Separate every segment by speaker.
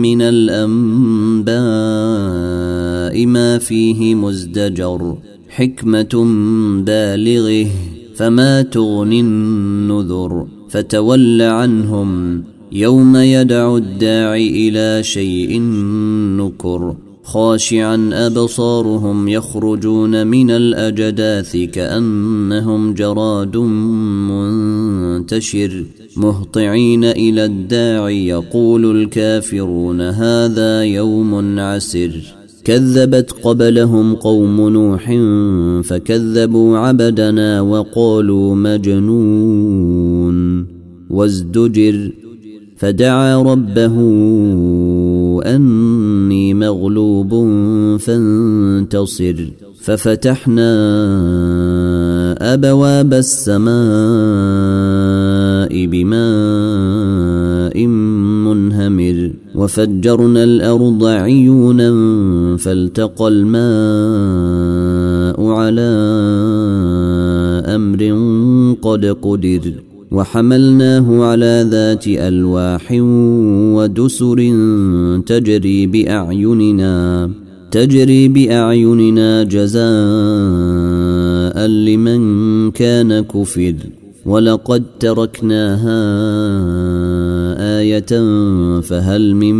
Speaker 1: من الأنباء ما فيه مزدجر حكمة بالغه فما تغني النذر فتول عنهم يوم يدعو الداعي إلى شيء نكر. خاشعا أبصارهم يخرجون من الأجداث كأنهم جراد منتشر. مهطعين إلى الداعي يقول الكافرون هذا يوم عسر. كذبت قبلهم قوم نوح فكذبوا عبدنا وقالوا مجنون. وازدجر فدعا ربه اني مغلوب فانتصر ففتحنا أبواب السماء بماء منهمر وفجرنا الأرض عيونا فالتقى الماء على أمر قد قدر وحملناه على ذات ألواح ودسر تجري بأعيننا تجري بأعيننا جزاء لمن كان كفر. ولقد تركناها آية فهل من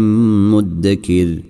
Speaker 1: مدكر؟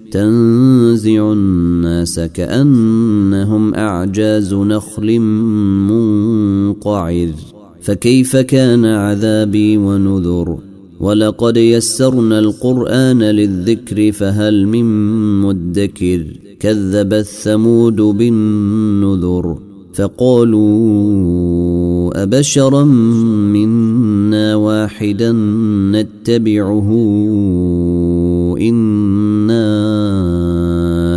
Speaker 1: تنزع الناس كأنهم أعجاز نخل منقعر. فكيف كان عذابي ونذر؟ ولقد يسرنا القرآن للذكر فهل من مدكر؟ كذبت ثمود بالنذر فقالوا أبشرا منا واحدا نتبعه إنا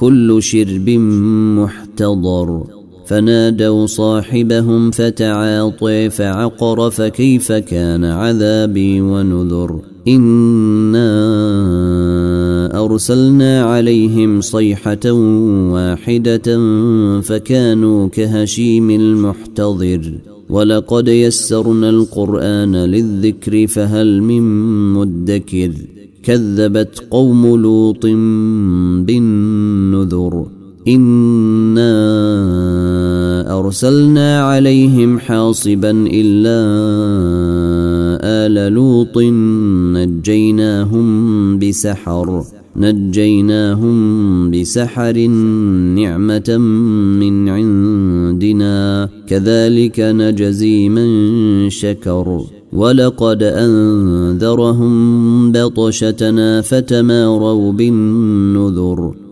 Speaker 1: كل شرب محتضر. فنادوا صاحبهم فتعاطي فعقر فكيف كان عذابي ونذر. إنا أرسلنا عليهم صيحة واحدة فكانوا كهشيم المحتضر. ولقد يسرنا القرآن للذكر فهل من مدكر. كذبت قوم لوط بالنذر انا ارسلنا عليهم حاصبا الا ال لوط نجيناهم بسحر نجيناهم بسحر نعمه من عندنا. كذلك نجزي من شكر. ولقد انذرهم بطشتنا فتماروا بالنذر.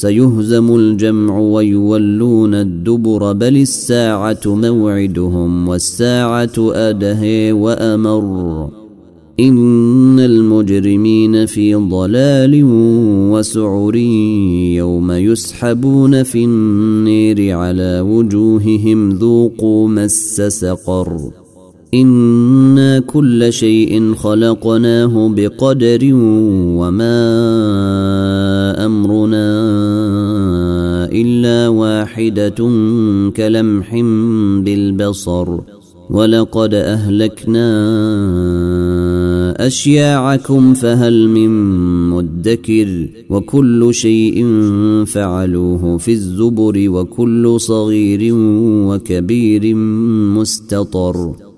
Speaker 1: سيهزم الجمع ويولون الدبر بل الساعة موعدهم والساعة أدهي وأمر. إن المجرمين في ضلال وسعر يوم يسحبون في النير على وجوههم ذوقوا مس سقر. إنا كل شيء خلقناه بقدر وما أمرنا إلا واحدة كلمح بالبصر ولقد أهلكنا أشياعكم فهل من مدكر وكل شيء فعلوه في الزبر وكل صغير وكبير مستطر